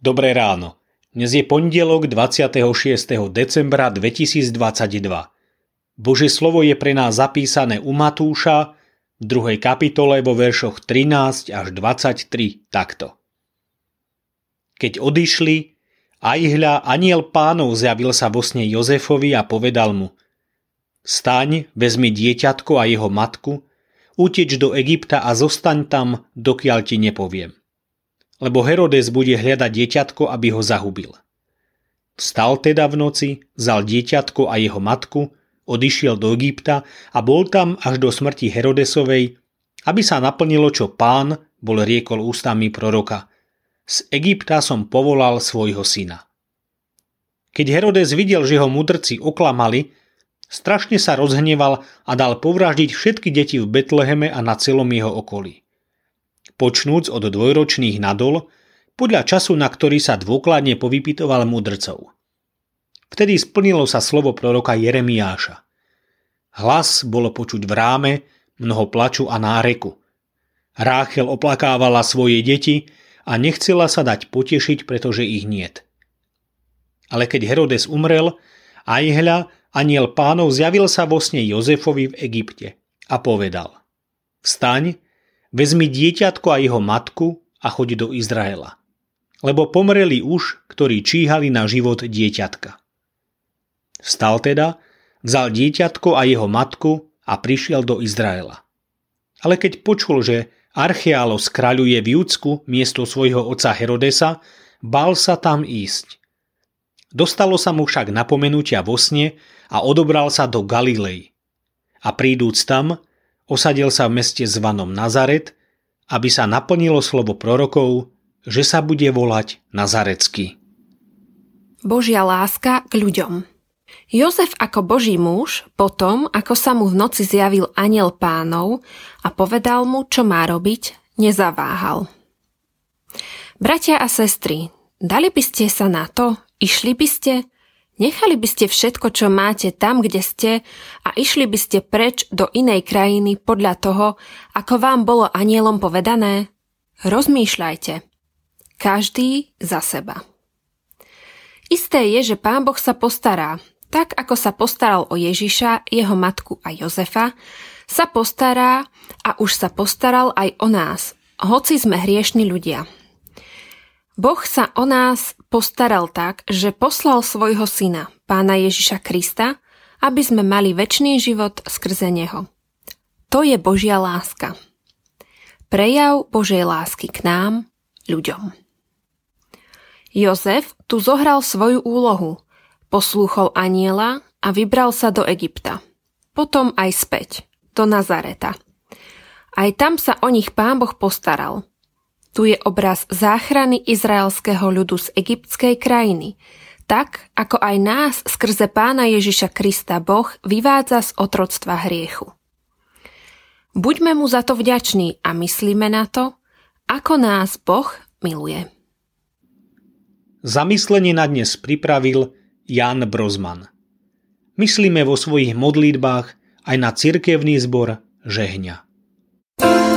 Dobré ráno. Dnes je pondelok 26. decembra 2022. Bože slovo je pre nás zapísané u Matúša v 2. kapitole vo veršoch 13 až 23 takto. Keď odišli, aj hľa aniel pánov zjavil sa vo sne Jozefovi a povedal mu Staň, vezmi dieťatko a jeho matku, uteč do Egypta a zostaň tam, dokiaľ ti nepoviem lebo Herodes bude hľadať dieťatko, aby ho zahubil. Vstal teda v noci, vzal dieťatko a jeho matku, odišiel do Egypta a bol tam až do smrti Herodesovej, aby sa naplnilo, čo pán bol riekol ústami proroka. Z Egypta som povolal svojho syna. Keď Herodes videl, že ho mudrci oklamali, strašne sa rozhneval a dal povraždiť všetky deti v Betleheme a na celom jeho okolí počnúc od dvojročných nadol, podľa času, na ktorý sa dôkladne povypitoval mudrcov. Vtedy splnilo sa slovo proroka Jeremiáša. Hlas bolo počuť v ráme, mnoho plaču a náreku. Ráchel oplakávala svoje deti a nechcela sa dať potešiť, pretože ich niet. Ale keď Herodes umrel, aj hľa, aniel pánov zjavil sa vo sne Jozefovi v Egypte a povedal Vstaň, Vezmi dieťatko a jeho matku a choď do Izraela. Lebo pomreli už, ktorí číhali na život dieťatka. Vstal teda, vzal dieťatko a jeho matku a prišiel do Izraela. Ale keď počul, že Archeálos kráľuje v Júdsku miesto svojho oca Herodesa, bál sa tam ísť. Dostalo sa mu však napomenutia vo sne a odobral sa do Galilei. A prídúc tam, osadil sa v meste zvanom Nazaret, aby sa naplnilo slovo prorokov, že sa bude volať Nazarecký. Božia láska k ľuďom Jozef ako Boží muž, potom, ako sa mu v noci zjavil aniel pánov a povedal mu, čo má robiť, nezaváhal. Bratia a sestry, dali by ste sa na to? Išli by ste? Nechali by ste všetko, čo máte tam, kde ste a išli by ste preč do inej krajiny podľa toho, ako vám bolo anielom povedané? Rozmýšľajte. Každý za seba. Isté je, že Pán Boh sa postará, tak ako sa postaral o Ježiša, jeho matku a Jozefa, sa postará a už sa postaral aj o nás, hoci sme hriešni ľudia. Boh sa o nás postaral tak, že poslal svojho syna, pána Ježiša Krista, aby sme mali väčší život skrze neho. To je Božia láska. Prejav Božej lásky k nám, ľuďom. Jozef tu zohral svoju úlohu, poslúchol aniela a vybral sa do Egypta. Potom aj späť, do Nazareta. Aj tam sa o nich pán Boh postaral – tu je obraz záchrany izraelského ľudu z egyptskej krajiny, tak ako aj nás skrze pána Ježiša Krista Boh vyvádza z otroctva hriechu. Buďme mu za to vďační a myslíme na to, ako nás Boh miluje. Zamyslenie na dnes pripravil Jan Brozman. Myslíme vo svojich modlitbách aj na cirkevný zbor Žehňa. thank